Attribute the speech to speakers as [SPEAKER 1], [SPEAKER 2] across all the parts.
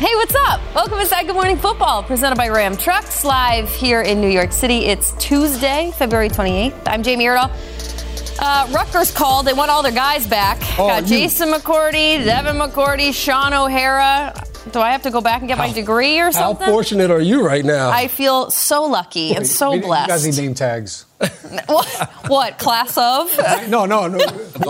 [SPEAKER 1] Hey, what's up? Welcome inside Good Morning Football, presented by Ram Trucks, live here in New York City. It's Tuesday, February 28th. I'm Jamie Erdahl. Uh, Rutgers called. They want all their guys back.
[SPEAKER 2] Oh,
[SPEAKER 1] Got
[SPEAKER 2] you-
[SPEAKER 1] Jason McCourty, Devin McCourty, Shaun O'Hara. Do I have to go back and get my degree or something?
[SPEAKER 2] How fortunate are you right now?
[SPEAKER 1] I feel so lucky and so blessed.
[SPEAKER 3] You guys need name tags.
[SPEAKER 1] what? what? Class of?
[SPEAKER 3] No, no, no.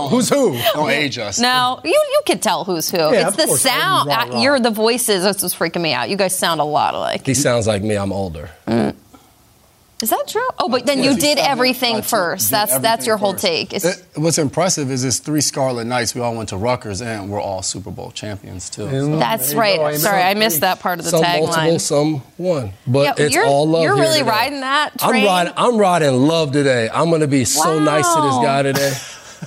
[SPEAKER 3] Who's who?
[SPEAKER 4] Don't age us.
[SPEAKER 1] No, you you can tell who's who.
[SPEAKER 3] Yeah,
[SPEAKER 1] it's the
[SPEAKER 3] course.
[SPEAKER 1] sound.
[SPEAKER 3] Rah,
[SPEAKER 1] uh. You're the voices. That's what's freaking me out. You guys sound a lot alike.
[SPEAKER 2] he sounds like me. I'm older.
[SPEAKER 1] Is that true? Oh, but then you did everything first.
[SPEAKER 4] Did
[SPEAKER 1] That's that's
[SPEAKER 4] everything
[SPEAKER 1] your whole
[SPEAKER 4] first.
[SPEAKER 1] take. It's,
[SPEAKER 4] It- what's impressive is it's three Scarlet Knights. We all went to Rutgers, and we're all Super Bowl champions too. So.
[SPEAKER 1] that's right.
[SPEAKER 3] go.
[SPEAKER 1] Sorry, I missed that part of the
[SPEAKER 2] some multiple,
[SPEAKER 1] tagline.
[SPEAKER 2] some one. But
[SPEAKER 1] Yeah,
[SPEAKER 2] it's
[SPEAKER 1] you're,
[SPEAKER 2] all love.
[SPEAKER 1] you're
[SPEAKER 2] here
[SPEAKER 1] really
[SPEAKER 2] today.
[SPEAKER 1] riding that
[SPEAKER 2] I'm riding. I'm riding love today. I'm gonna be so nice to this guy today.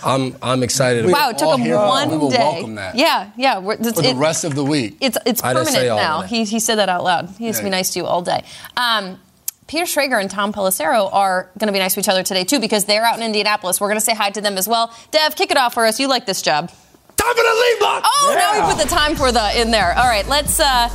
[SPEAKER 2] I'm I'm excited.
[SPEAKER 1] Wow, it took him
[SPEAKER 4] here.
[SPEAKER 1] one
[SPEAKER 4] We will
[SPEAKER 1] day.
[SPEAKER 4] welcome that.
[SPEAKER 1] Yeah, yeah. It's,
[SPEAKER 4] For the
[SPEAKER 1] it-
[SPEAKER 4] rest of the week,
[SPEAKER 1] it's it's
[SPEAKER 2] I didn't say
[SPEAKER 1] permanent now. He, he said that out loud. He has to be
[SPEAKER 4] Yeah.
[SPEAKER 1] nice to you all day. Um, Peter Schrager and Tom Pelissero are going to be nice to each other today too because they're out in Indianapolis. We're going to say hi to them as well. Dev, kick it off for us. You like this job.
[SPEAKER 2] Time for the lead block.
[SPEAKER 1] Oh, now we put the time for the in there. All right, let's uh,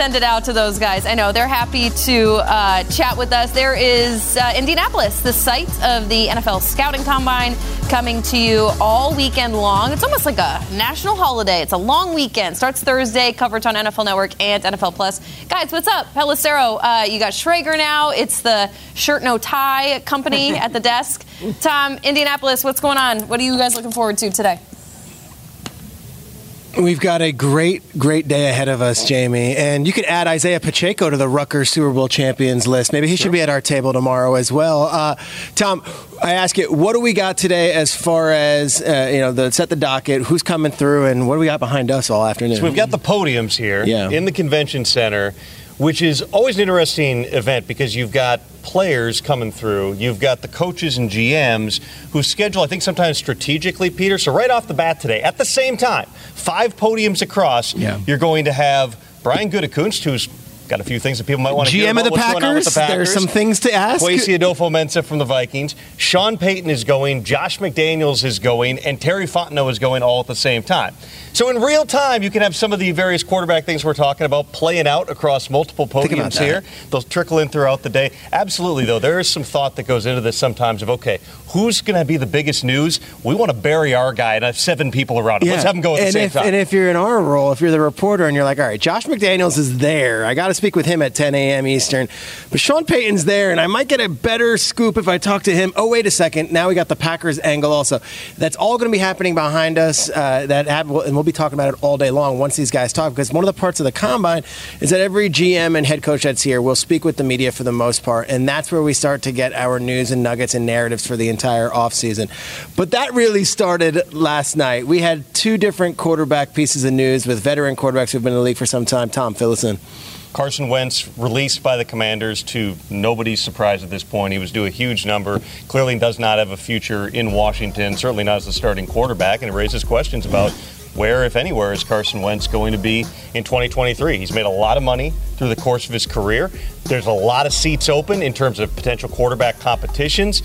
[SPEAKER 1] send it out to those guys. I know they're happy to uh, chat with us. There is uh, Indianapolis, the site of the NFL Scouting Combine, coming to you all weekend long. It's almost like a national holiday. It's a long weekend. Starts Thursday. Coverage on NFL Network and NFL Plus. Guys, what's up? Pelissero, uh, you got Schrager now. It's the shirt no tie company at the desk. Tom, Indianapolis, what's going on? What are you guys looking forward to today?
[SPEAKER 5] We've got a great, great day ahead of us, Jamie. And you could add Isaiah Pacheco to the Rutgers Super Bowl champions list. Maybe he should be at our table tomorrow as well. Uh, Tom, I ask you, what do we got today as far as, uh, you know, the set the docket, who's coming through, and what do we got behind us all afternoon?
[SPEAKER 6] So we've got the podiums here
[SPEAKER 5] Yeah.
[SPEAKER 6] in the convention center, which is always an interesting event because you've got players coming through, you've got the coaches and GMs who schedule, I think, sometimes strategically, Peter. So right off the bat today, at the same time, five podiums across,
[SPEAKER 5] Yeah.
[SPEAKER 6] you're going to have Brian Gutekunst, who's got a few things that people might want to
[SPEAKER 5] GM of the
[SPEAKER 6] what's going on with
[SPEAKER 5] Packers.
[SPEAKER 6] the Packers.
[SPEAKER 5] There's some things to ask.
[SPEAKER 6] Kwesi Adofo-Mensah from the Vikings. Sean Payton is going. Josh McDaniels is going. And Terry Fontenot is going all at the same time. So in real time, you can have some of the various quarterback things we're talking about playing out across multiple podiums here. They'll trickle in throughout the day. Absolutely, though, there is some thought that goes into this sometimes of, okay, who's going to be the biggest news? We want to bury our guy and have seven people around him. Let's have him go at
[SPEAKER 5] and
[SPEAKER 6] the same
[SPEAKER 5] if,
[SPEAKER 6] time.
[SPEAKER 5] And if you're in our role, if you're the reporter and you're like, all right, Josh McDaniels is there. I got to speak with him at 10 a.m. Eastern. But Sean Payton's there, and I might get a better scoop if I talk to him. Oh, wait a second. Now we got the Packers angle also. That's all going to be happening behind us. Uh, that And we'll be talking about it all day long once these guys talk, because one of the parts of the combine is that every GM and head coach that's here will speak with the media for the most part. And that's where we start to get our news and nuggets and narratives for the entire offseason. But that really started last night. We had two different quarterback pieces of news with veteran quarterbacks who've been in the league for some time. Tom, in.
[SPEAKER 6] Carson Wentz released by the Commanders to nobody's surprise at this point. He was due a huge number. Clearly does not have a future in Washington. Certainly not as the starting quarterback, and it raises questions about where, if anywhere, is Carson Wentz going to be in 2023. He's made a lot of money through the course of his career. There's a lot of seats open in terms of potential quarterback competitions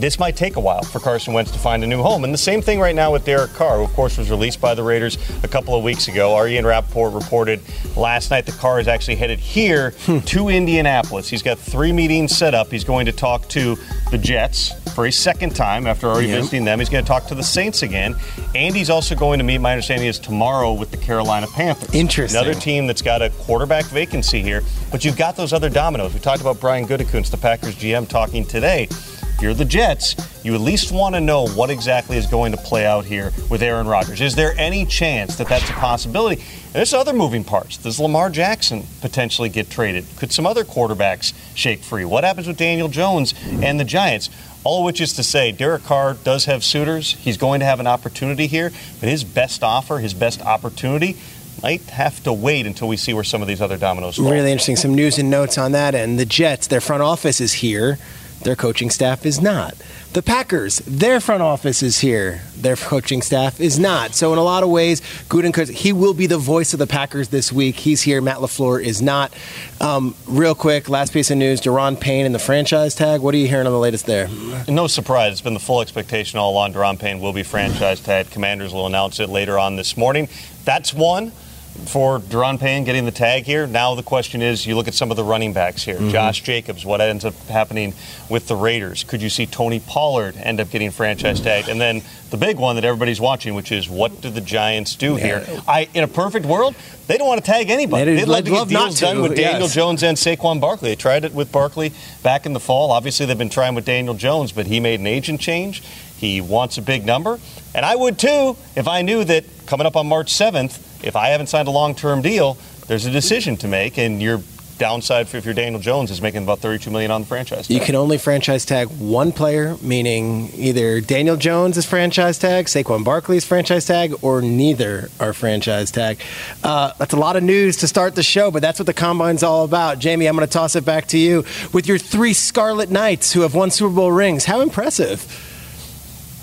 [SPEAKER 6] this might take a while for Carson Wentz to find a new home. And the same thing right now with Derek Carr, who, of course, was released by the Raiders a couple of weeks ago. Ian Rapoport reported last night that Carr is actually headed here hmm. to Indianapolis. He's got three meetings set up. He's going to talk to the Jets for a second time after already
[SPEAKER 5] Yep.
[SPEAKER 6] visiting them. He's going to talk to the Saints again. And he's also going to meet, my understanding is tomorrow, with the Carolina Panthers.
[SPEAKER 5] Interesting.
[SPEAKER 6] Another team that's got a quarterback vacancy here. But you've got those other dominoes. We talked about Brian Gutekunst, the Packers GM, talking today. If you're the Jets, you at least want to know what exactly is going to play out here with Aaron Rodgers. Is there any chance that that's a possibility? There's other moving parts. Does Lamar Jackson potentially get traded? Could some other quarterbacks shake free? What happens with Daniel Jones and the Giants? All of which is to say, Derek Carr does have suitors. He's going to have an opportunity here, but his best offer, his best opportunity, might have to wait until we see where some of these other dominoes fall.
[SPEAKER 5] Really interesting. Some news and notes on that. And the Jets, their front office is here. Their coaching staff is not. The Packers, their front office is here. Their coaching staff is not. So in a lot of ways, Gutekunst, he will be the voice of the Packers this week. He's here. Matt LaFleur is not. Um, real quick, last piece of news: Daron Payne and the franchise tag. What are you hearing on the latest there?
[SPEAKER 6] No surprise. It's been the full expectation all along. Daron Payne will be franchise tag. Commanders will announce it later on this morning. That's one for Daron Payne getting the tag here. Now the question is, you look at some of the running backs here.
[SPEAKER 5] Mm-hmm.
[SPEAKER 6] Josh Jacobs, what ends up happening with the Raiders? Could you see Tony Pollard end up getting franchise tagged? And then the big one that everybody's watching, which is what do the Giants do here? I, in a perfect world, they don't want to tag anybody.
[SPEAKER 5] They'd-
[SPEAKER 6] They'd love to get deals done with Daniel
[SPEAKER 5] yes.
[SPEAKER 6] Jones and Saquon Barkley. They tried it with Barkley back in the fall. Obviously, they've been trying with Daniel Jones, but he made an agent change. He wants a big number. And I would too if I knew that coming up on March 7th, if I haven't signed a long term deal, there's a decision to make. And your downside for if you're Daniel Jones is making about 32 million on the franchise.
[SPEAKER 5] You can only franchise tag one player, meaning either Daniel Jones is franchise tag, Saquon Barkley is franchise tag, or neither are franchise tag. Uh, that's a lot of news to start the show, but that's what the combine's all about. Jamie, I'm going to toss it back to you with your three Scarlet Knights who have won Super Bowl rings. How impressive!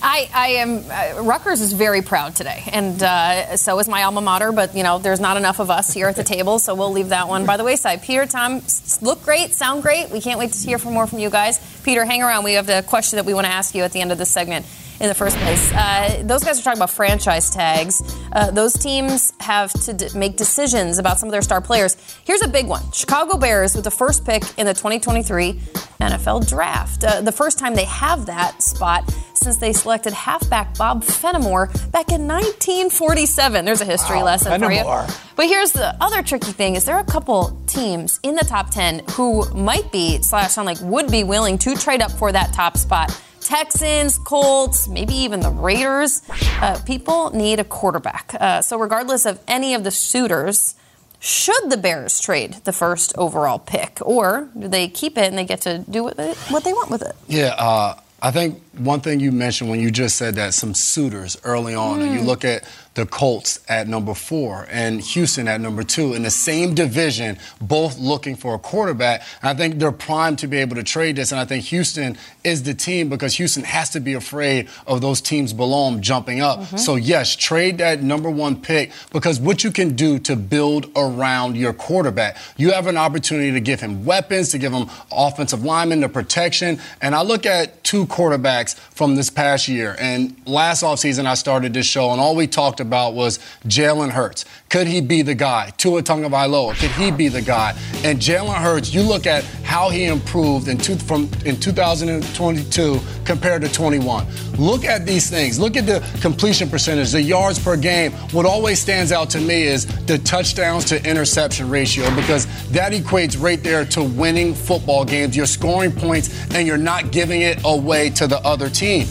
[SPEAKER 1] I, I am. Uh, Rutgers is very proud today, and uh, so is my alma mater. But you know, there's not enough of us here at the table, so we'll leave that one by the wayside. Peter, Tom, look great, sound great. We can't wait to hear from more from you guys. Peter, hang around. We have the question that we want to ask you at the end of this segment. In the first place, uh, those guys are talking about franchise tags. Uh, those teams have to d- make decisions about some of their star players. Here's a big one: Chicago Bears with the first pick in the 2023 NFL Draft. Uh, the first time they have that spot since they selected halfback Bob Fenimore back in 1947. There's a history lesson for you. But here's the other tricky thing: is there are a couple teams in the top 10 who might be slash sound like would be willing to trade up for that top spot. Texans, Colts, maybe even the Raiders. Uh, people need a quarterback. Uh, so, regardless of any of the suitors, should the Bears trade the first overall pick, or do they keep it and they get to do what they, want with it?
[SPEAKER 4] Yeah, uh, I think one thing you mentioned when you just said that some suitors early on, and you mm. look at the Colts at number four and Houston at number two in the same division, both looking for a quarterback. And I think they're primed to be able to trade this. And I think Houston is the team because Houston has to be afraid of those teams below them jumping up. Mm-hmm. So, yes, trade that number one pick because what you can do to build around your quarterback, you have an opportunity to give him weapons, to give him offensive linemen, the protection. And I look at two quarterbacks from this past year. And last offseason, I started this show, and all we talked about was Jalen Hurts. Could he be the guy? Tua Tagovailoa, could he be the guy? And Jalen Hurts, you look at how he improved in two, from in 2022 compared to 21. Look at these things. Look at the completion percentage, the yards per game. What always stands out to me is the touchdowns to interception ratio because that equates right there to winning football games. You're scoring points and you're not giving it away to the other team.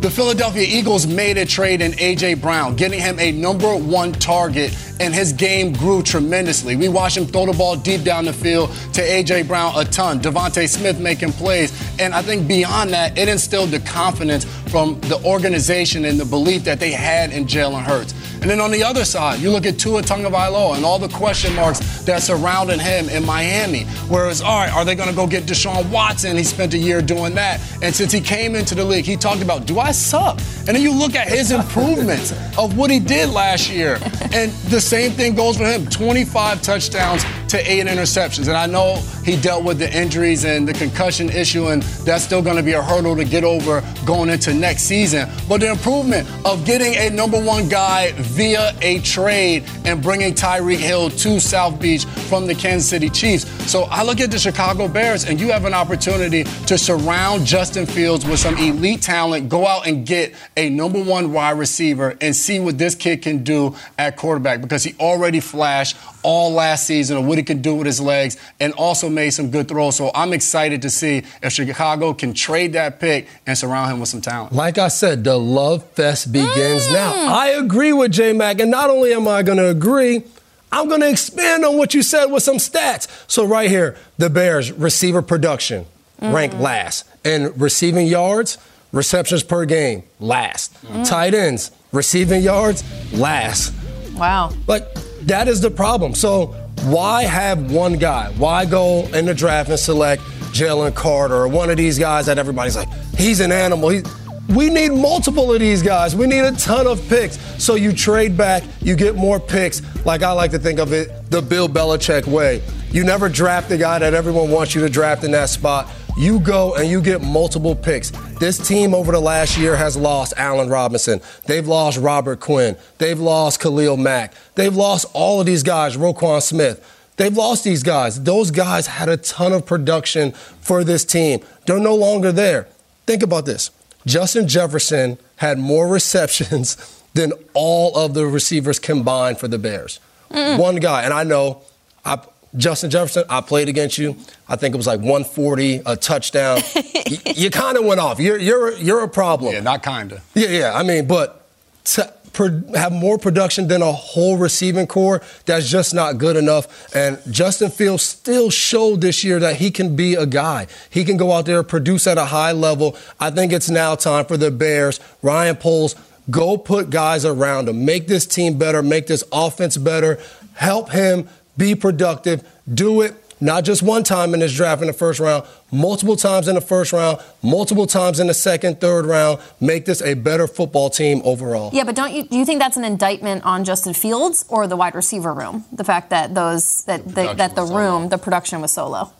[SPEAKER 4] The Philadelphia Eagles made a trade in A.J. Brown, getting him a number one target, and his game grew tremendously. We watched him throw the ball deep down the field to A.J. Brown a ton. DeVonta Smith making plays. And I think beyond that, it instilled the confidence from the organization and the belief that they had in Jalen Hurts. And then on the other side, you look at Tua Tagovailoa and all the question marks that surrounded him in Miami. Whereas, all right, are they going to go get Deshaun Watson? He spent a year doing that. And since he came into the league, he talked about, do I suck? And then you look at his improvements of what he did last year. And the same thing goes for him 25 touchdowns to eight interceptions. And I know he dealt with the injuries and the concussion issue, and that's still going to be a hurdle to get over going into next season. But the improvement of getting a number one guy via a trade and bringing Tyreek Hill to South Beach from the Kansas City Chiefs. So I look at the Chicago Bears, and you have an opportunity to surround Justin Fields with some elite talent, go out and get a number one wide receiver, and see what this kid can do at quarterback because he already flashed all last season of what he can do with his legs and also made some good throws. So I'm excited to see if Chicago can trade that pick and surround him with some talent.
[SPEAKER 2] Like I said, the love fest begins mm. now. I agree with J Mac, and not only am I going to agree, I'm going to expand on what you said with some stats. So, right here, the Bears receiver production mm. ranked last, and receiving yards, receptions per game, last. Mm. Tight ends, receiving yards, last.
[SPEAKER 1] Wow.
[SPEAKER 2] Like, that is the problem. So, why have one guy? Why go in the draft and select Jalen Carter or one of these guys that everybody's like, he's an animal? He, we need multiple of these guys. We need a ton of picks. So you trade back, you get more picks, like I like to think of it, the Bill Belichick way. You never draft the guy that everyone wants you to draft in that spot. You go and you get multiple picks. This team over the last year has lost Allen Robinson. They've lost Robert Quinn. They've lost Khalil Mack. They've lost all of these guys, Roquan Smith. They've lost these guys. Those guys had a ton of production for this team. They're no longer there. Think about this. Justin Jefferson had more receptions than all of the receivers combined for the Bears. One guy, and I know I, Justin Jefferson, I played against you. I think it was like 140, a touchdown. you you kind of went off. You're, you're, you're a problem.
[SPEAKER 4] Yeah, not kinda.
[SPEAKER 2] Yeah, yeah. I mean, but to pro- have more production than a whole receiving corps, that's just not good enough. And Justin Fields still showed this year that he can be a guy. He can go out there, produce at a high level. I think it's now time for the Bears, Ryan Poles, go put guys around him, make this team better, make this offense better, help him be productive, do it not just one time in this draft in the first round, multiple times in the first round, multiple times in the second, third round. Make this a better football team overall.
[SPEAKER 1] Yeah, but don't you do you think that's an indictment on Justin Fields or the wide receiver room? The fact that those that the,
[SPEAKER 4] Production
[SPEAKER 1] that the
[SPEAKER 4] so
[SPEAKER 1] room, the production was so low.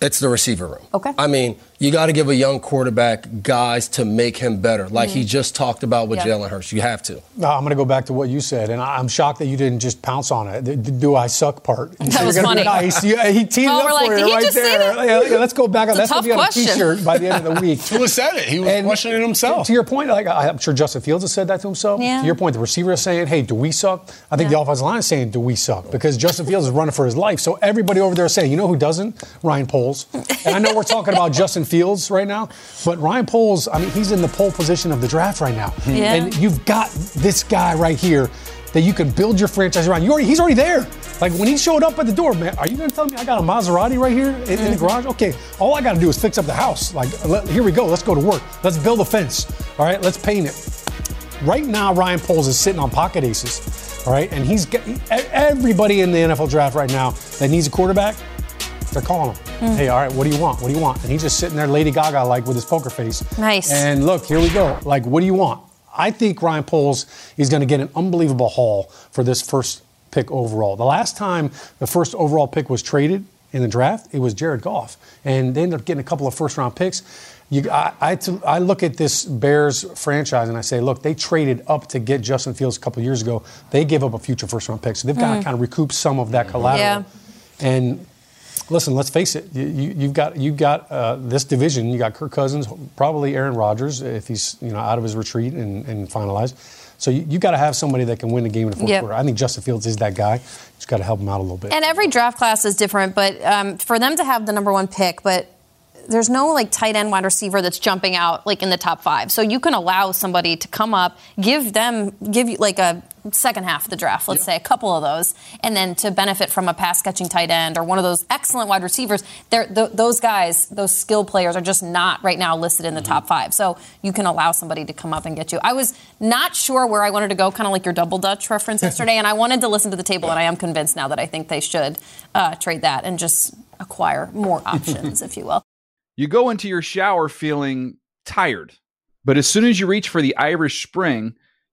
[SPEAKER 2] It's the receiver room.
[SPEAKER 1] Okay.
[SPEAKER 2] I mean, you got to give a young quarterback guys to make him better, like he just talked about with
[SPEAKER 1] Mm-hmm. Yeah.
[SPEAKER 2] Jalen Hurts. You have to.
[SPEAKER 3] No, I'm going to go back to what you said, and I- I'm shocked that you didn't just pounce on it. The, the do I suck part. You said
[SPEAKER 1] was
[SPEAKER 3] you're gonna be
[SPEAKER 1] funny.
[SPEAKER 3] Nice. Yeah, he teed
[SPEAKER 1] Well,
[SPEAKER 3] up
[SPEAKER 1] like,
[SPEAKER 3] for
[SPEAKER 1] did
[SPEAKER 3] you right there. Yeah, yeah, let's go back.
[SPEAKER 1] It's a
[SPEAKER 3] That's
[SPEAKER 1] tough
[SPEAKER 3] gonna be on a
[SPEAKER 1] question.
[SPEAKER 3] T-shirt by the end of the week.
[SPEAKER 4] Who said it? He was
[SPEAKER 3] And-
[SPEAKER 4] questioning himself.
[SPEAKER 3] To your point, like I- I'm sure Justin Fields has said that to himself.
[SPEAKER 1] Yeah.
[SPEAKER 3] To your point, the receiver is saying, "Hey, do we suck?" I think
[SPEAKER 1] Yeah.
[SPEAKER 3] the offensive line is saying, "Do we suck?" Because Justin Fields is running for his life. So everybody over there is saying, "You know who doesn't?" Ryan Poles. And I know we're talking about Justin Fields right now, but Ryan Poles, I mean, he's in the pole position of the draft right now.
[SPEAKER 1] Yeah.
[SPEAKER 3] And you've got this guy right here that you can build your franchise around. You already, he's already there. Like when he showed up at the door, man, are you going to tell me I got a Maserati right here in, in the mm-hmm. garage? Okay, all I got to do is fix up the house. Like, let, here we go. Let's go to work. Let's build a fence. All right, let's paint it. Right now, Ryan Poles is sitting on pocket aces. All right, and he's got everybody in the NFL draft right now that needs a quarterback. They're calling him. Hmm. Hey, all right, what do you want? What do you want? And he's just sitting there, Lady Gaga, like with his poker face.
[SPEAKER 1] Nice.
[SPEAKER 3] And look, here we go. Like, what do you want? I think Ryan Poles is going to get an unbelievable haul for this first pick overall. The last time the first overall pick was traded in the draft, it was Jared Goff, and they ended up getting a couple of first round picks. You, I, I, I look at this Bears franchise and I say, look, they traded up to get Justin Fields a couple of years ago. They gave up a future first round pick, so they've got to hmm. kind of recoup some of that collateral.
[SPEAKER 1] Yeah.
[SPEAKER 3] And listen, let's face it. You, you, you've got you've got uh, this division. You got Kirk Cousins, probably Aaron Rodgers if he's you know out of his retreat and, and finalized. So you, you got to have somebody that can win the game in the fourth
[SPEAKER 1] Yep.
[SPEAKER 3] quarter. I think Justin Fields is that guy. Just got to help him out a little bit.
[SPEAKER 1] And every draft class is different, but um, for them to have the number one pick, but there's no like tight end wide receiver that's jumping out like in the top five. So you can allow somebody to come up, give them, give you like a second half of the draft, let's say a couple of those, and then to benefit from a pass catching tight end or one of those excellent wide receivers. Th- those guys, those skill players are just not right now listed in the top five. So you can allow somebody to come up and get you. I was not sure where I wanted to go, kind of like your double Dutch reference yesterday, and I wanted to listen to the table, and I am convinced now that I think they should uh, trade that and just acquire more options, if you will.
[SPEAKER 7] You go into your shower feeling tired, but as soon as you reach for the Irish Spring,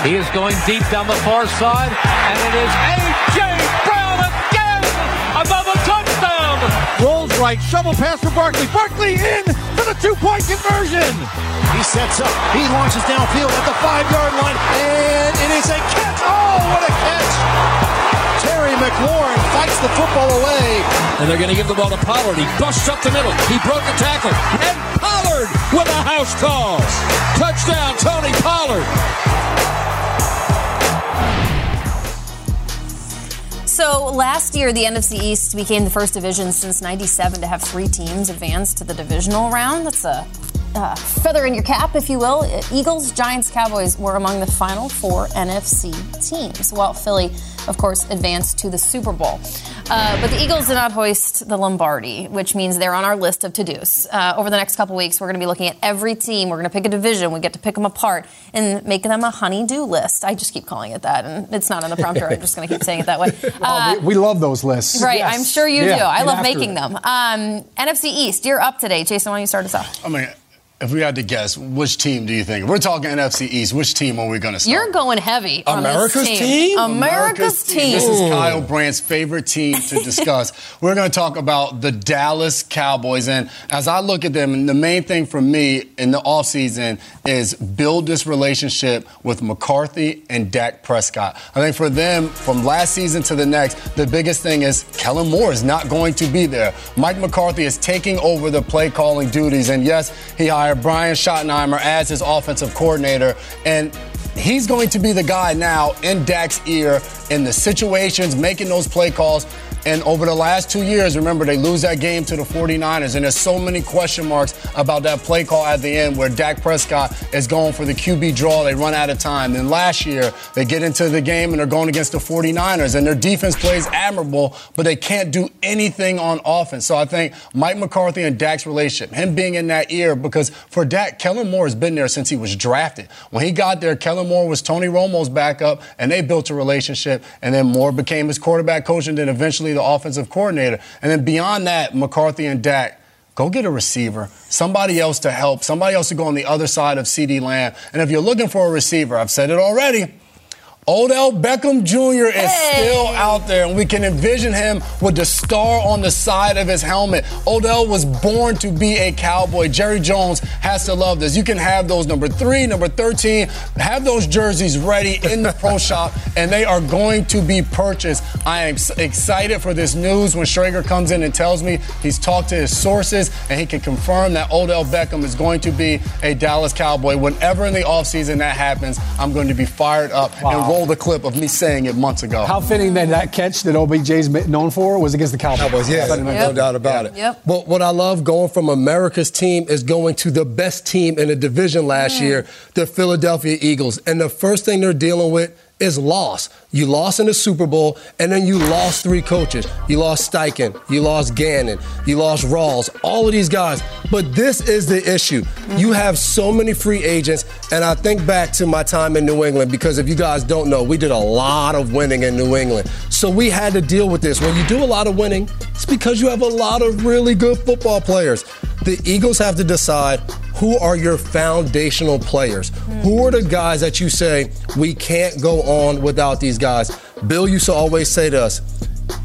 [SPEAKER 8] He is going deep down the far side, and it is A.J. Brown again! Another touchdown!
[SPEAKER 9] Rolls right, shovel pass for Barkley. Barkley in for the two-point conversion.
[SPEAKER 10] He sets up. He launches downfield at the five-yard line, and it is a catch. Oh, what a catch! Terry McLaurin fights the football away.
[SPEAKER 9] And they're going to give the ball to Pollard. He busts up the middle. He broke a tackle. And Pollard with a house call. Touchdown, Tony Pollard.
[SPEAKER 1] So last year, the NFC East became the first division since '97 to have three teams advance to the divisional round. That's a uh, feather in your cap, if you will. Eagles, Giants, Cowboys were among the final four NFC teams, while Philly, of course, advanced to the Super Bowl. Uh, but the Eagles did not hoist the Lombardi, which means they're on our list of to dos. Uh, over the next couple weeks, we're going to be looking at every team. We're going to pick a division. We get to pick them apart and make them a honey-do list. I just keep calling it that, and it's not on the prompter. I'm just going to keep saying it that way.
[SPEAKER 3] Uh, we, we, love those lists.
[SPEAKER 1] Right, yes. I'm sure you yeah, do. I love making them. Um, NFC East, you're up today. Jason, why don't you start us off?
[SPEAKER 4] I mean, if we had to guess, which team do you think? If we're talking NFC East. Which team are we going to start?
[SPEAKER 1] You're going heavy.
[SPEAKER 2] America's
[SPEAKER 1] team.
[SPEAKER 2] team.
[SPEAKER 1] America's, America's team. team.
[SPEAKER 4] This is Kyle Brandt's favorite team to discuss. we're going to talk about the Dallas Cowboys. And as I look at them, the main thing for me in the offseason is build this relationship with McCarthy and Dak Prescott. I think for them, from last season to the next, the biggest thing is Kellen Moore is not going to be there. Mike McCarthy is taking over the play calling duties. And yes, he hired hire Brian Schottenheimer as his offensive coordinator. And he's going to be the guy now in Dak's ear in the situations, making those play calls. And over the last two years, remember, they lose that game to the 49ers. And there's so many question marks about that play call at the end where Dak Prescott is going for the QB draw. They run out of time. Then last year, they get into the game and they're going against the 49ers. And their defense plays admirable, but they can't do anything on offense. So I think Mike McCarthy and Dak's relationship, him being in that ear, because for Dak, Kellen Moore has been there since he was drafted. When he got there, Kellen Moore was Tony Romo's backup, and they built a relationship. And then Moore became his quarterback coach, and then eventually the offensive coordinator. And then beyond that, McCarthy and Dak, go get a receiver, somebody else to help, somebody else to go on the other side of CeeDee Lamb. And if you're looking for a receiver, I've said it already. Odell Beckham Jr. is hey. still out there, and we can envision him with the star on the side of his helmet. Odell was born to be a cowboy. Jerry Jones has to love this. You can have those number three, number 13, have those jerseys ready in the pro shop, and they are going to be purchased. I am excited for this news when Schrager comes in and tells me he's talked to his sources and he can confirm that Odell Beckham is going to be a Dallas Cowboy. Whenever in the offseason that happens, I'm going to be fired up wow. and roll roll the clip of me saying it months ago.
[SPEAKER 3] How fitting that that catch that OBJ's known for was against the Cowboys.
[SPEAKER 2] Cowboys yeah, yep. no doubt about it.
[SPEAKER 1] Yep.
[SPEAKER 2] But what I love going from America's team is going to the best team in the division last mm. year, the Philadelphia Eagles. And the first thing they're dealing with is loss. You lost in the Super Bowl, and then you lost three coaches. You lost Steichen, you lost Gannon, you lost Rawls, all of these guys. But this is the issue. You have so many free agents, and I think back to my time in New England because if you guys don't know, we did a lot of winning in New England. So we had to deal with this. When you do a lot of winning, it's because you have a lot of really good football players. The Eagles have to decide who are your foundational players? Mm. Who are the guys that you say, we can't go on without these guys? Bill used to always say to us,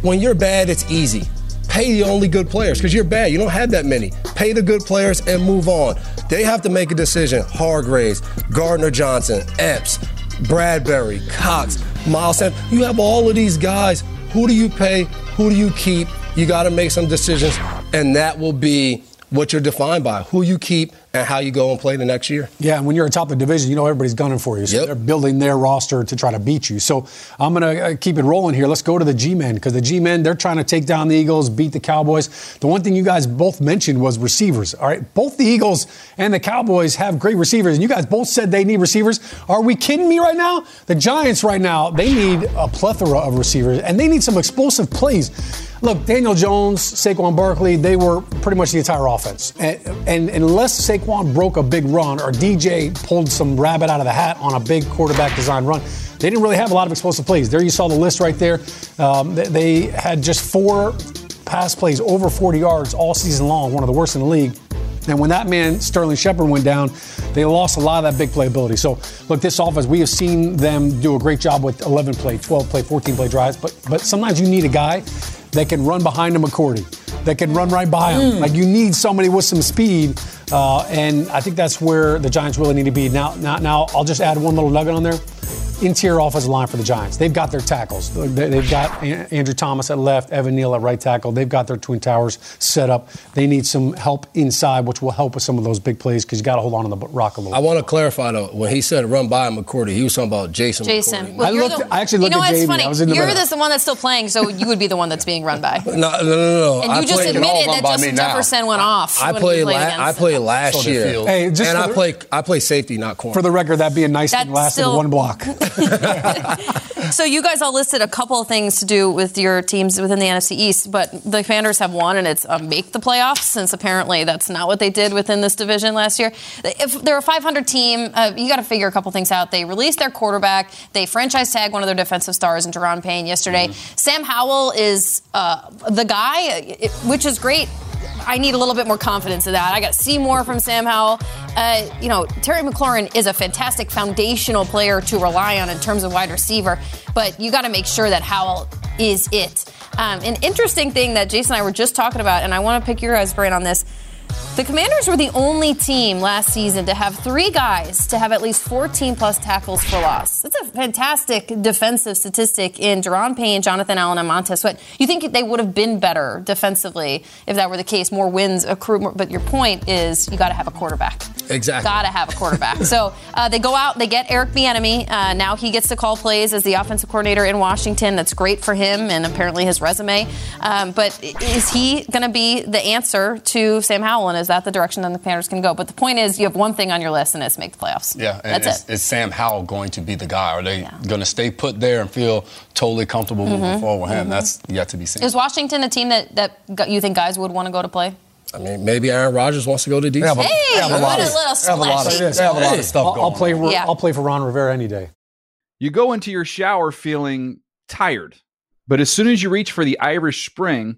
[SPEAKER 2] when you're bad, it's easy. Pay the only good players because you're bad. You don't have that many. Pay the good players and move on. They have to make a decision. Hargraves, Gardner Johnson, Epps, Bradbury, Cox, Miles Sanders. You have all of these guys. Who do you pay? Who do you keep? You got to make some decisions, and that will be what you're defined by, who you keep, and how you go and play the next year.
[SPEAKER 3] Yeah, and when you're atop the division, you know everybody's gunning for you. So yep. they're building their roster to try to beat you. So I'm going to uh, keep it rolling here. Let's go to the G-men because the G-men, they're trying to take down the Eagles, beat the Cowboys. The one thing you guys both mentioned was receivers. All right, both the Eagles and the Cowboys have great receivers, and you guys both said they need receivers. Are we kidding me right now? The Giants right now, they need a plethora of receivers, and they need some explosive plays. Look, Daniel Jones, Saquon Barkley, they were pretty much the entire offense. And, and, unless Saquon broke a big run or DJ pulled some rabbit out of the hat on a big quarterback design run, they didn't really have a lot of explosive plays. There you saw the list right there. Um, they, they had just four pass plays over 40 yards all season long, one of the worst in the league. And when that man, Sterling Shepard, went down, they lost a lot of that big playability. So, look, this offense, we have seen them do a great job with 11 play, 12 play, 14 play drives, but, but sometimes you need a guy that can run behind a McCourty, that can run right by him.
[SPEAKER 1] Mm.
[SPEAKER 3] Like you need somebody with some speed, uh, and I think that's where the Giants really need to be. Now, now, now I'll just add one little nugget on there. Interior offensive line for the Giants. They've got their tackles. They- They've got Andrew Thomas at left, Evan Neal at right tackle. They've got their twin towers set up. They need some help inside, which will help with some of those big plays because you got to hold on to the rock a little.
[SPEAKER 2] I want to clarify though. When he said run by McCourty, he was talking about Jason.
[SPEAKER 1] Jason.
[SPEAKER 2] McCourty.
[SPEAKER 1] Well, you're the- you know what's funny? You're
[SPEAKER 2] the.
[SPEAKER 1] the one that's still playing, so you would be the one that's being run by.
[SPEAKER 2] No, no, no, no.
[SPEAKER 1] And
[SPEAKER 2] I
[SPEAKER 1] you just admitted that Justin Jefferson went off.
[SPEAKER 2] I
[SPEAKER 1] when
[SPEAKER 2] played.
[SPEAKER 1] he
[SPEAKER 2] La-
[SPEAKER 1] against
[SPEAKER 2] I played last
[SPEAKER 3] So
[SPEAKER 2] year.
[SPEAKER 3] Hey, just
[SPEAKER 2] and
[SPEAKER 3] for
[SPEAKER 2] I play. I play safety, not corner.
[SPEAKER 3] For the record, that'd be a nice thing
[SPEAKER 1] That's
[SPEAKER 3] one block.
[SPEAKER 1] So you guys all listed a couple of things to do with your teams within the NFC East, but the Commanders have one, and it's uh, make the playoffs. Since apparently that's not what they did within this division last year. If they're a 500 team, uh, you got to figure a couple things out. They released their quarterback. They franchise tag one of their defensive stars in Jerron Payne yesterday. Sam Howell is uh, the guy, which is great. I need a little bit more confidence in that. I got Seymour from Sam Howell. Uh, you know, Terry McLaurin is a fantastic foundational player to rely on in terms of wide receiver, but you got to make sure that Howell is it. Um, an interesting thing that Jason and I were just talking about, and I want to pick your guys' brain on this. The Commanders were the only team last season to have three guys to have at least 14 plus tackles for loss. That's a fantastic defensive statistic in Jerron Payne, Jonathan Allen, and Montez Sweat. You think they would have been better defensively if that were the case? More wins accrue, but your point is you got to have a quarterback.
[SPEAKER 2] Exactly.
[SPEAKER 1] Got to have a quarterback. so uh, they go out, they get Eric Bieniemy. Uh, now he gets to call plays as the offensive coordinator in Washington. That's great for him and apparently his resume. Um, but is he going to be the answer to Sam Howell? And is that the direction that the Commanders can go? But the point is, you have one thing on your list, and it's make the playoffs.
[SPEAKER 4] Yeah, and
[SPEAKER 1] that's
[SPEAKER 4] is,
[SPEAKER 1] it.
[SPEAKER 4] is Sam Howell going to be the guy? Are they going to stay put there and feel totally comfortable moving
[SPEAKER 1] Mhm.
[SPEAKER 4] forward with him?
[SPEAKER 1] Mhm.
[SPEAKER 4] That's yet to be seen.
[SPEAKER 1] Is Washington a team that, that you think guys would want to go to play?
[SPEAKER 2] I mean, maybe Aaron Rodgers wants to go to DC.
[SPEAKER 1] Hey, what a little splashy.
[SPEAKER 3] I'll, I'll play.
[SPEAKER 1] Yeah.
[SPEAKER 3] I'll play for Ron Rivera any day.
[SPEAKER 7] You go into your shower feeling tired, but as soon as you reach for the Irish Spring,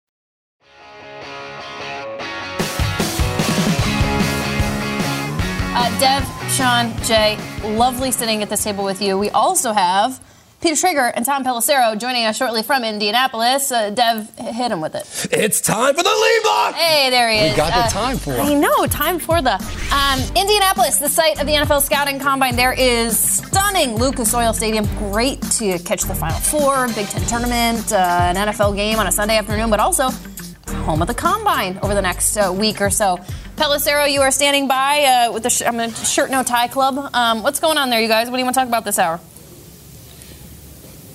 [SPEAKER 1] Uh, Dev, Shaun, Jay, lovely sitting at this table with you. We also have Peter Schrager and Tom Pelissero joining us shortly from Indianapolis. Uh, Dev, hit him with it.
[SPEAKER 2] It's time for the lead block.
[SPEAKER 1] Hey, there he is.
[SPEAKER 2] We
[SPEAKER 1] is.
[SPEAKER 2] got the time for it.
[SPEAKER 1] I know, time for the um, Indianapolis, the site of the NFL Scouting Combine. There is stunning Lucas Oil Stadium. Great to catch the Final Four, Big Ten tournament, uh, an NFL game on a Sunday afternoon, but also home of the Combine over the next uh, week or so. Pelissero, you are standing by uh, with the sh- I'm a shirt no tie club. Um, what's going on there, you guys? What do you want to talk about this hour?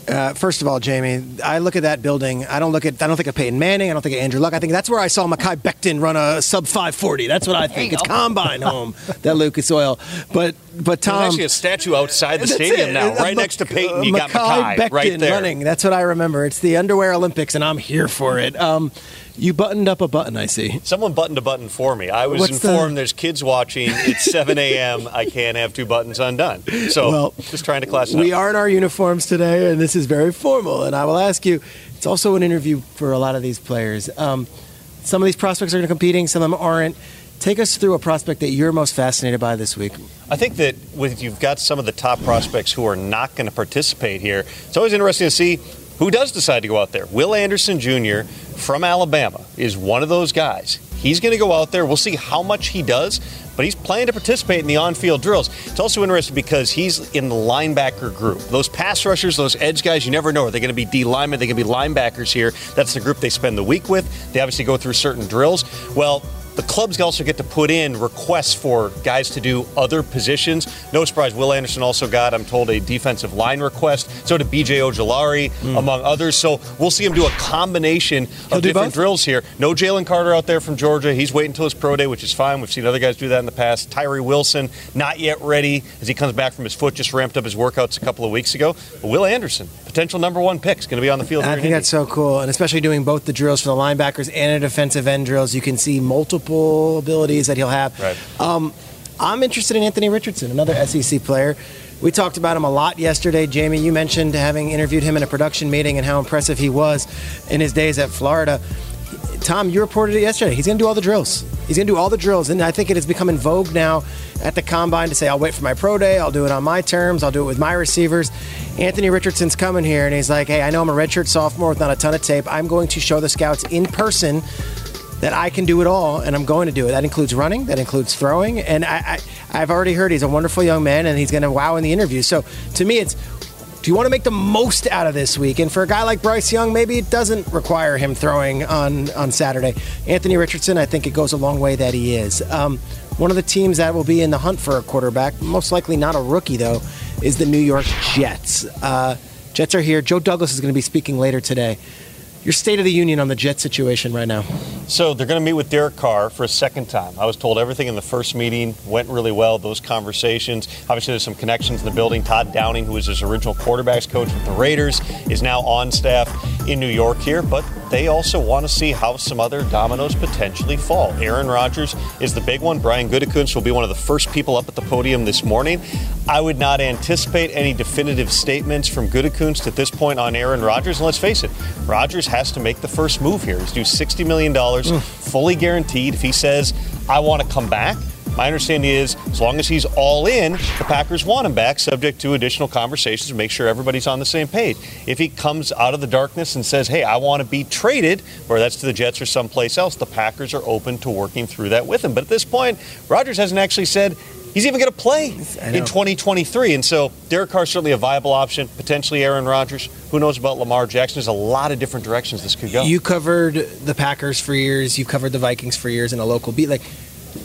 [SPEAKER 5] Uh, first of all, Jamie, I look at that building. I don't look at. I don't think of Peyton Manning. I don't think of Andrew Luck. I think that's where I saw Mekhi Becton run a sub 540. That's what I think. It's
[SPEAKER 1] go.
[SPEAKER 5] combine home. that Lucas Oil. But but Tom.
[SPEAKER 6] There's actually a statue outside the stadium
[SPEAKER 5] it.
[SPEAKER 6] now,
[SPEAKER 5] Uh,
[SPEAKER 6] right
[SPEAKER 5] Mac-
[SPEAKER 6] next to Peyton. You got
[SPEAKER 5] Mekhi
[SPEAKER 6] Mekhi right
[SPEAKER 5] Becton
[SPEAKER 6] there.
[SPEAKER 5] running. That's what I remember. It's the underwear Olympics, and I'm here for it. Um, you buttoned up a button, I see.
[SPEAKER 6] Someone buttoned a button for me. I was
[SPEAKER 5] What's the-
[SPEAKER 6] informed there's kids watching. It's 7 a.m. I can't have two buttons undone. So
[SPEAKER 5] Well,
[SPEAKER 6] just trying to class it
[SPEAKER 5] We
[SPEAKER 6] up.
[SPEAKER 5] are in our uniforms today, and this is very formal. And I will ask you, it's also an interview for a lot of these players. Um, some of these prospects are going to competing, some of them aren't. Take us through a prospect that you're most fascinated by this week.
[SPEAKER 6] I think that with you've got some of the top prospects who are not going to participate here, it's always interesting to see who does decide to go out there. Will Anderson Jr. from Alabama is one of those guys. He's going to go out there. We'll see how much he does, but he's planning to participate in the on-field drills. It's also interesting because he's in the linebacker group. Those pass rushers, those edge guys, you never know. Are they going to be D linemen? Are they going to be linebackers here? That's the group they spend the week with. They obviously go through certain drills. Well, the clubs also get to put in requests for guys to do other positions. No surprise, Will Anderson also got, I'm told, a defensive line request. So did BJ Ojulari, hmm. among others. So we'll see him do a combination.
[SPEAKER 5] He'll
[SPEAKER 6] of different
[SPEAKER 5] both?
[SPEAKER 6] drills here. No Jalen Carter out there from Georgia. He's waiting until his pro day, which is fine. We've seen other guys do that in the past. Tyree Wilson, not yet ready as he comes back from his foot, just ramped up his workouts a couple of weeks ago. But Will Anderson, potential number one pick, is going to be on the field.
[SPEAKER 5] I think
[SPEAKER 6] Indy.
[SPEAKER 5] that's so cool, and especially doing both the drills for the linebackers and the defensive end drills, you can see multiple multiple abilities that he'll have.
[SPEAKER 6] Right.
[SPEAKER 5] Um, I'm interested in Anthony Richardson, another SEC player. We talked about him a lot yesterday. Jamie, you mentioned having interviewed him in a production meeting and how impressive he was in his days at Florida. Tom, you reported it yesterday. He's going to do all the drills. He's going to do all the drills. And I think it has become in vogue now at the combine to say, I'll wait for my pro day. I'll do it on my terms. I'll do it with my receivers. Anthony Richardson's coming here and he's like, hey, I know I'm a redshirt sophomore with not a ton of tape. I'm going to show the scouts in person that I can do it all, and I'm going to do it. That includes running, that includes throwing, and I, I, have already heard he's a wonderful young man, and he's going to wow in the interview. So to me, it's do you want to make the most out of this week? And for a guy like Bryce Young, maybe it doesn't require him throwing on on Saturday. Anthony Richardson, I think it goes a long way that he is. Um, one of the teams that will be in the hunt for a quarterback, most likely not a rookie though, is the New York Jets. Uh, Jets are here. Joe Douglas is going to be speaking later today your state of the union on the Jet situation right now.
[SPEAKER 6] So they're going to meet with Derek Carr for a second time. I was told everything in the first meeting went really well. Those conversations. Obviously, there's some connections in the building. Todd Downing, who was his original quarterbacks coach with the Raiders, is now on staff in New York here. But they also want to see how some other dominoes potentially fall. Aaron Rodgers is the big one. Brian Gutekunst will be one of the first people up at the podium this morning. I would not anticipate any definitive statements from Gutekunst at this point on Aaron Rodgers. And let's face it, Rodgers has to make the first move here. He's due $60 million, mm. fully guaranteed. If he says, I want to come back, my understanding is as long as he's all in, the Packers want him back, subject to additional conversations to make sure everybody's on the same page. If he comes out of the darkness and says, hey, I want to be traded, whether that's to the Jets or someplace else, the Packers are open to working through that with him. But at this point, Rodgers hasn't actually said, He's even going to play in 2023. And so Derek Carr is certainly a viable option, potentially Aaron Rodgers. Who knows about Lamar Jackson? There's a lot of different directions this could go.
[SPEAKER 5] You covered the Packers for years. You've covered the Vikings for years in a local beat. Like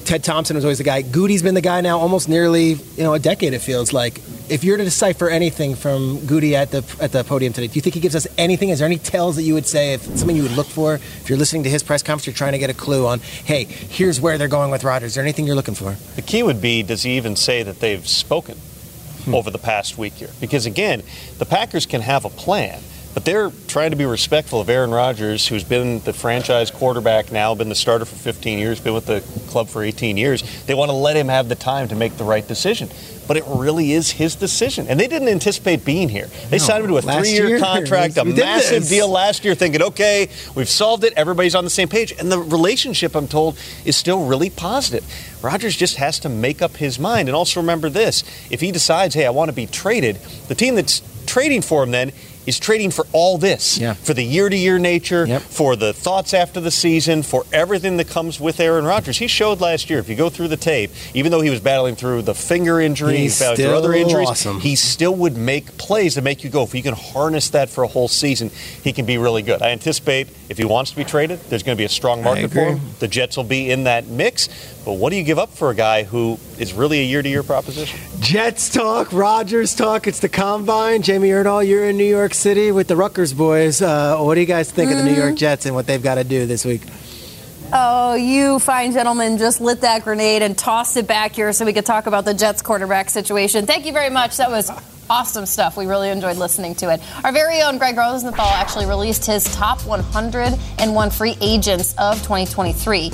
[SPEAKER 5] Ted Thompson was always the guy. Goody's been the guy now almost nearly you know a decade. It feels like. If you're to decipher anything from Goody at the at the podium today, do you think he gives us anything? Is there any tells that you would say if something you would look for if you're listening to his press conference, you're trying to get a clue on, hey, here's where they're going with Rodgers. Is there anything you're looking for?
[SPEAKER 6] The key would be, does he even say that they've spoken hmm. over the past week here? Because again, the Packers can have a plan but they're trying to be respectful of Aaron Rodgers, who's been the franchise quarterback now, been the starter for 15 years, been with the club for 18 years. They want to let him have the time to make the right decision. But it really is his decision. And they didn't anticipate being here. They no, signed him to a three year contract, a massive deal last year, thinking, okay, we've solved it. Everybody's on the same page. And the relationship, I'm told, is still really positive. Rodgers just has to make up his mind. And also remember this if he decides, hey, I want to be traded, the team that's trading for him then is trading for all this
[SPEAKER 5] yeah.
[SPEAKER 6] for the year to year nature,
[SPEAKER 5] yep.
[SPEAKER 6] for the thoughts after the season, for everything that comes with Aaron Rodgers. He showed last year, if you go through the tape, even though he was battling through the finger injury,
[SPEAKER 5] He's through
[SPEAKER 6] other injuries,
[SPEAKER 5] awesome.
[SPEAKER 6] he still would make plays to make you go. If you can harness that for a whole season, he can be really good. I anticipate if he wants to be traded, there's going to be a strong market for him. The Jets will be in that mix. But what do you give up for a guy who is really a year to year proposition?
[SPEAKER 5] Jets talk, Rodgers talk. It's the combine. Jamie Erdahl, you're in New York City with the Rutgers boys. Uh, what do you guys think mm-hmm. of the New York mm-hmm. Jets and what they've got to do this week?
[SPEAKER 1] Oh, you fine gentlemen just lit that grenade and tossed it back here so we could talk about the Jets quarterback situation. Thank you very much. That was awesome stuff. We really enjoyed listening to it. Our very own Greg Rosenthal actually released his top 101 free agents of 2023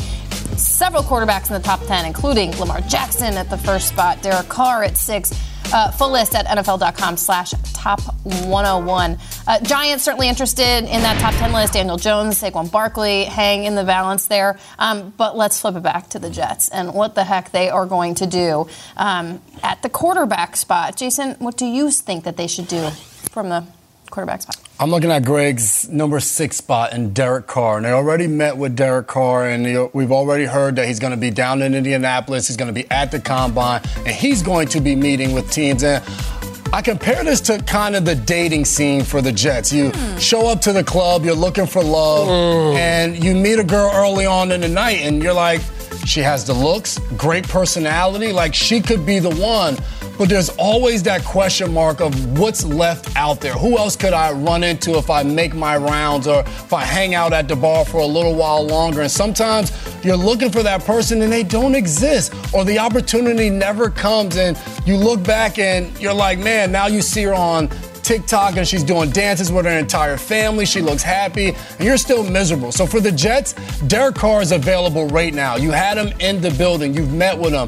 [SPEAKER 1] several quarterbacks in the top 10, including Lamar Jackson at the first spot, Derek Carr at six. Uh, full list at NFL.com slash top 101. Uh, Giants certainly interested in that top 10 list. Daniel Jones, Saquon Barkley hang in the balance there. Um, but let's flip it back to the Jets and what the heck they are going to do um, at the quarterback spot. Jason, what do you think that they should do from the quarterback spot?
[SPEAKER 4] I'm looking at Greg's number six spot and Derek Carr. And they already met with Derek Carr, and we've already heard that he's going to be down in Indianapolis. He's going to be at the combine, and he's going to be meeting with teams. And I compare this to kind of the dating scene for the Jets. You mm. show up to the club, you're looking for love, mm. and you meet a girl early on in the night, and you're like, she has the looks, great personality, like she could be the one but there's always that question mark of what's left out there. Who else could I run into if I make my rounds or if I hang out at the bar for a little while longer? And sometimes you're looking for that person and they don't exist, or the opportunity never comes, and you look back and you're like, man, now you see her on TikTok and she's doing dances with her entire family. She looks happy, and you're still miserable. So for the Jets, Derek Carr is available right now. You had him in the building, you've met with him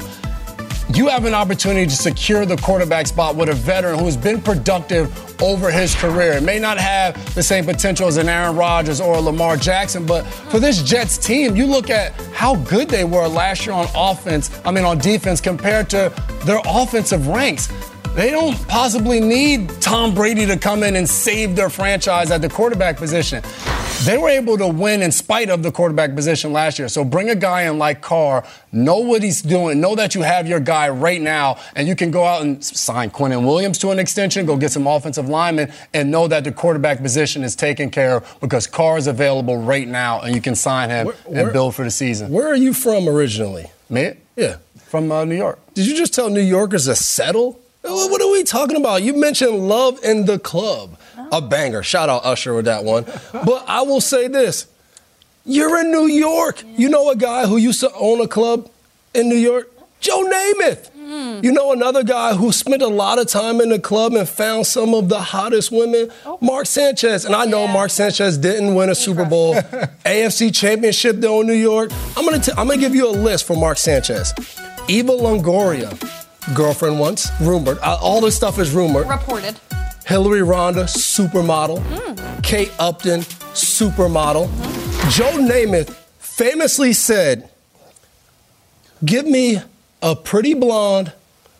[SPEAKER 4] you have an opportunity to secure the quarterback spot with a veteran who's been productive over his career. It may not have the same potential as an Aaron Rodgers or a Lamar Jackson, but for this Jets team, you look at how good they were last year on offense, I mean on defense compared to their offensive ranks. They don't possibly need Tom Brady to come in and save their franchise at the quarterback position. They were able to win in spite of the quarterback position last year. So bring a guy in like Carr, know what he's doing, know that you have your guy right now, and you can go out and sign Quinnen Williams to an extension, go get some offensive linemen, and know that the quarterback position is taken care of because Carr is available right now, and you can sign him
[SPEAKER 2] Where- where-
[SPEAKER 4] and build for the season.
[SPEAKER 2] Where are you from originally?
[SPEAKER 4] Me?
[SPEAKER 2] Yeah.
[SPEAKER 4] From uh, New York.
[SPEAKER 2] Did you just tell New Yorkers to settle? What what are we talking about? You mentioned love in the club. A banger. Shout out Usher with that one. but I will say this. You're in New York. You know a guy who used to own a club in New York? Joe Namath. You know another guy who spent a lot of time in the club and found some of the hottest women? Mark Sanchez. And I know Mark Sanchez didn't win a Super Bowl, AFC championship though in New York. I'm gonna t- I'm gonna give you a list for Mark Sanchez. Eva Longoria, girlfriend once, rumored. Uh, all this stuff is rumored.
[SPEAKER 1] Reported.
[SPEAKER 2] Hilary Rhoda, supermodel. Hmm. Kate Upton, supermodel. Joe Namath famously said, "Give me a pretty blonde,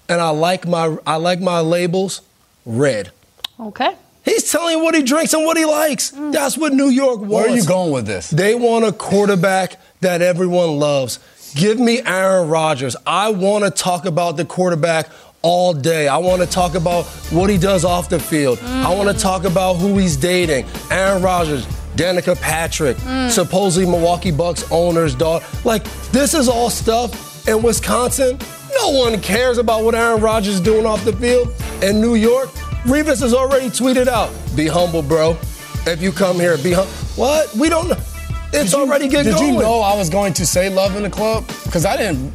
[SPEAKER 2] and I like my I like my labels red."
[SPEAKER 1] Okay.
[SPEAKER 2] He's telling you what he drinks and what he likes. Hmm. That's what New York wants.
[SPEAKER 4] Where are you going with this?
[SPEAKER 2] They want a quarterback that everyone loves. Give me Aaron Rodgers. I want to talk about the quarterback all day. I want to talk about what he does off the field. I mm. want to talk about who he's dating. Aaron Rodgers, Danica Patrick, mm. supposedly Milwaukee Bucks owner's daughter. Like, this is all stuff in Wisconsin. No one cares about what Aaron Rodgers is doing off the field. In New York, Revis has already tweeted out, be humble, bro. If you come here, be humble. What? We don't know. It's
[SPEAKER 4] Did you-
[SPEAKER 2] already getting
[SPEAKER 4] Did
[SPEAKER 2] going.
[SPEAKER 4] you know I was going to say love in the club? Because I didn't.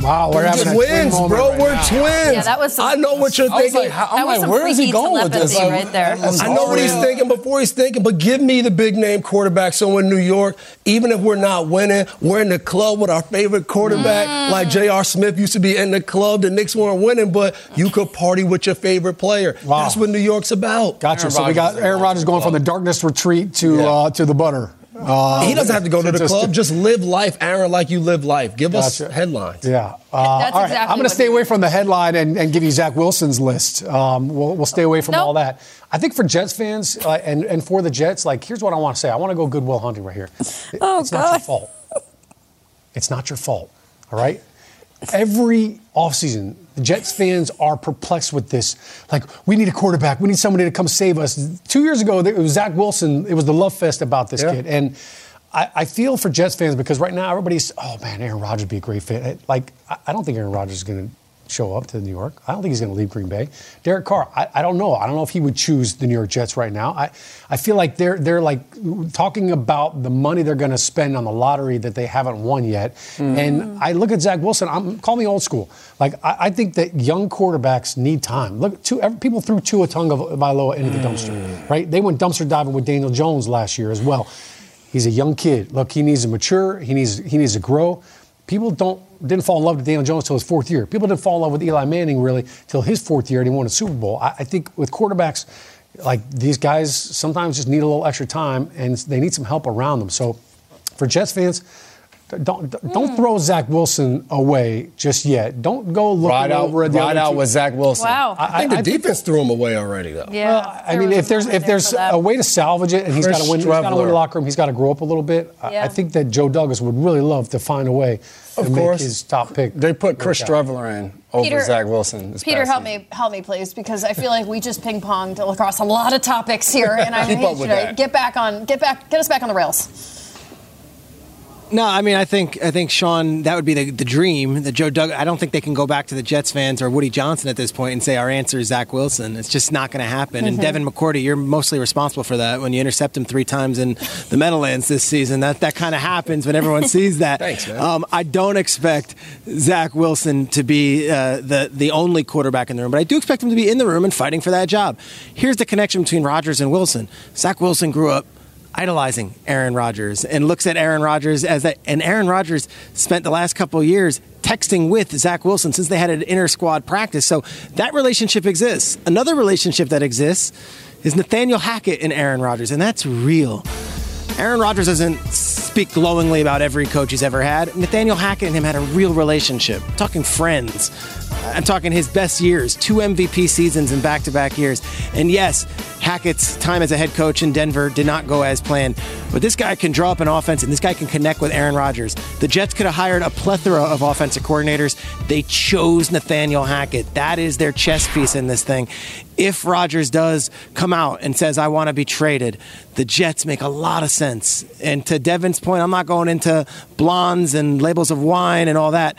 [SPEAKER 3] Wow, we're having a twin
[SPEAKER 2] twins, bro.
[SPEAKER 3] right
[SPEAKER 2] We're
[SPEAKER 3] now.
[SPEAKER 2] twins.
[SPEAKER 1] Yeah, that was some-
[SPEAKER 2] I know what you're
[SPEAKER 4] I was
[SPEAKER 2] thinking.
[SPEAKER 4] like, how-
[SPEAKER 1] That
[SPEAKER 4] I'm
[SPEAKER 1] was
[SPEAKER 4] like,
[SPEAKER 1] some
[SPEAKER 4] where is he
[SPEAKER 1] freaky
[SPEAKER 4] going with this?
[SPEAKER 1] telepathy right there.
[SPEAKER 2] I know what he's thinking before he's thinking, but give me the big name quarterback. So in New York, even if we're not winning, we're in the club with our favorite quarterback.
[SPEAKER 1] Mm.
[SPEAKER 2] Like J.R. Smith used to be in the club. The Knicks weren't winning, but you could party with your favorite player.
[SPEAKER 3] Wow.
[SPEAKER 2] That's what New York's about.
[SPEAKER 3] Gotcha.
[SPEAKER 4] Aaron
[SPEAKER 3] so we got
[SPEAKER 4] Rodgers is
[SPEAKER 3] Aaron Rodgers going from the darkness retreat to
[SPEAKER 2] Yeah.
[SPEAKER 3] uh, to the butter. Uh,
[SPEAKER 2] He doesn't have to go to the
[SPEAKER 3] just-
[SPEAKER 2] club. Just live life, Aaron, like you live life. Give us headlines.
[SPEAKER 3] Yeah. Uh,
[SPEAKER 1] That's
[SPEAKER 3] all right.
[SPEAKER 1] exactly
[SPEAKER 3] I'm going to stay away from the headline and, and give you Zach Wilson's list. Um, we'll, we'll stay away from
[SPEAKER 1] Nope.
[SPEAKER 3] all that. I think for Jets fans uh, and, and for the Jets, like, here's what I want to say. I want to go Goodwill Hunting right here. It-
[SPEAKER 1] Oh,
[SPEAKER 3] it's not your fault. It's not your fault. All right? Every offseason, the Jets fans are perplexed with this. Like, we need a quarterback. We need somebody to come save us. Two years ago, it was Zach Wilson. It was the love fest about this
[SPEAKER 2] Yeah.
[SPEAKER 3] kid. And I, I feel for Jets fans because right now everybody's, oh man, Aaron Rodgers would be a great fit. Like, I, I don't think Aaron Rodgers is going to show up to New York. I don't think he's going to leave Green Bay. Derek Carr, I, I don't know. I don't know if he would choose the New York Jets right now. I, I feel like they're they're like talking about the money they're going to spend on the lottery that they haven't won yet. Mm-hmm. And I look at Zach Wilson. I'm call me old school. Like I, I think that young quarterbacks need time. Look, two, every, people threw Tua Tagovailoa into the dumpster, mm. right? They went dumpster diving with Daniel Jones last year as well. He's a young kid. Look, he needs to mature. He needs he needs to grow. People don't didn't fall in love with Daniel Jones till his fourth year. People didn't fall in love with Eli Manning really till his fourth year and he won a Super Bowl. I, I think with quarterbacks like these guys sometimes just need a little extra time and they need some help around them. So for Jets fans, don't don't hmm. throw Zach Wilson away just yet. Don't go looking
[SPEAKER 4] Ride out,
[SPEAKER 3] over at the
[SPEAKER 4] ride
[SPEAKER 3] other
[SPEAKER 4] out
[SPEAKER 3] two-
[SPEAKER 4] with Zach Wilson.
[SPEAKER 1] Wow.
[SPEAKER 2] I think the
[SPEAKER 3] I think
[SPEAKER 2] defense threw him away already, though.
[SPEAKER 1] yeah.
[SPEAKER 3] well, I mean, if there's if there's a way to salvage it, and he's got to win, he's got to win the locker room. He's got to grow up a little bit. I-
[SPEAKER 1] Yeah.
[SPEAKER 3] I think that Joe Douglas would really love to find a way
[SPEAKER 2] Of
[SPEAKER 3] to
[SPEAKER 2] course.
[SPEAKER 3] make his top pick.
[SPEAKER 4] They put Chris
[SPEAKER 3] work.
[SPEAKER 4] Streveler in over
[SPEAKER 11] Peter-
[SPEAKER 4] Zach Wilson.
[SPEAKER 11] Peter, help
[SPEAKER 4] season.
[SPEAKER 11] me, help me, please, because I feel like we just ping ponged across a lot of topics here, and I
[SPEAKER 4] Keep
[SPEAKER 11] need you to get back on, get back, get us back on the rails.
[SPEAKER 5] No, I mean, I think I think Shaun, that would be the, the dream. The Joe Doug. I don't think they can go back to the Jets fans or Woody Johnson at this point and say our answer is Zach Wilson. It's just not going to happen. And
[SPEAKER 12] Mhm.
[SPEAKER 5] Devin McCourty, you're mostly responsible for that when you intercept him three times in the Meadowlands this season. That that kind of happens when everyone sees that.
[SPEAKER 2] Thanks, man.
[SPEAKER 5] Um, I don't expect Zach Wilson to be uh, the the only quarterback in the room, but I do expect him to be in the room and fighting for that job. Here's the connection between Rodgers and Wilson. Zach Wilson grew up idolizing Aaron Rodgers and looks at Aaron Rodgers as that. And Aaron Rodgers spent the last couple years texting with Zach Wilson since they had an inter squad practice. So that relationship exists. Another relationship that exists is Nathaniel Hackett and Aaron Rodgers, and that's real. Aaron Rodgers doesn't speak glowingly about every coach he's ever had. Nathaniel Hackett and him had a real relationship. I'm talking friends. Uh, I'm talking his best years, two MVP seasons in back to back years. And yes, Hackett's time as a head coach in Denver did not go as planned. But this guy can draw up an offense and this guy can connect with Aaron Rodgers. The Jets could have hired a plethora of offensive coordinators. They chose Nathaniel Hackett. That is their chess piece in this thing. If Rodgers does come out and says, I want to be traded, the Jets make a lot of sense. And to Devin's point, I'm not going into blondes and labels of wine and all that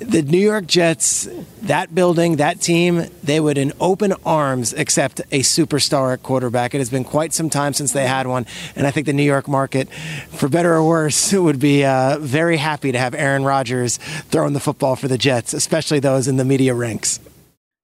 [SPEAKER 5] the New York Jets, that building, that team, they would in open arms accept a superstar at quarterback. It has been quite some time since they had one, and I think the New York market, for better or worse, would be uh, very happy to have Aaron Rodgers throwing the football for the Jets, especially those in the media ranks.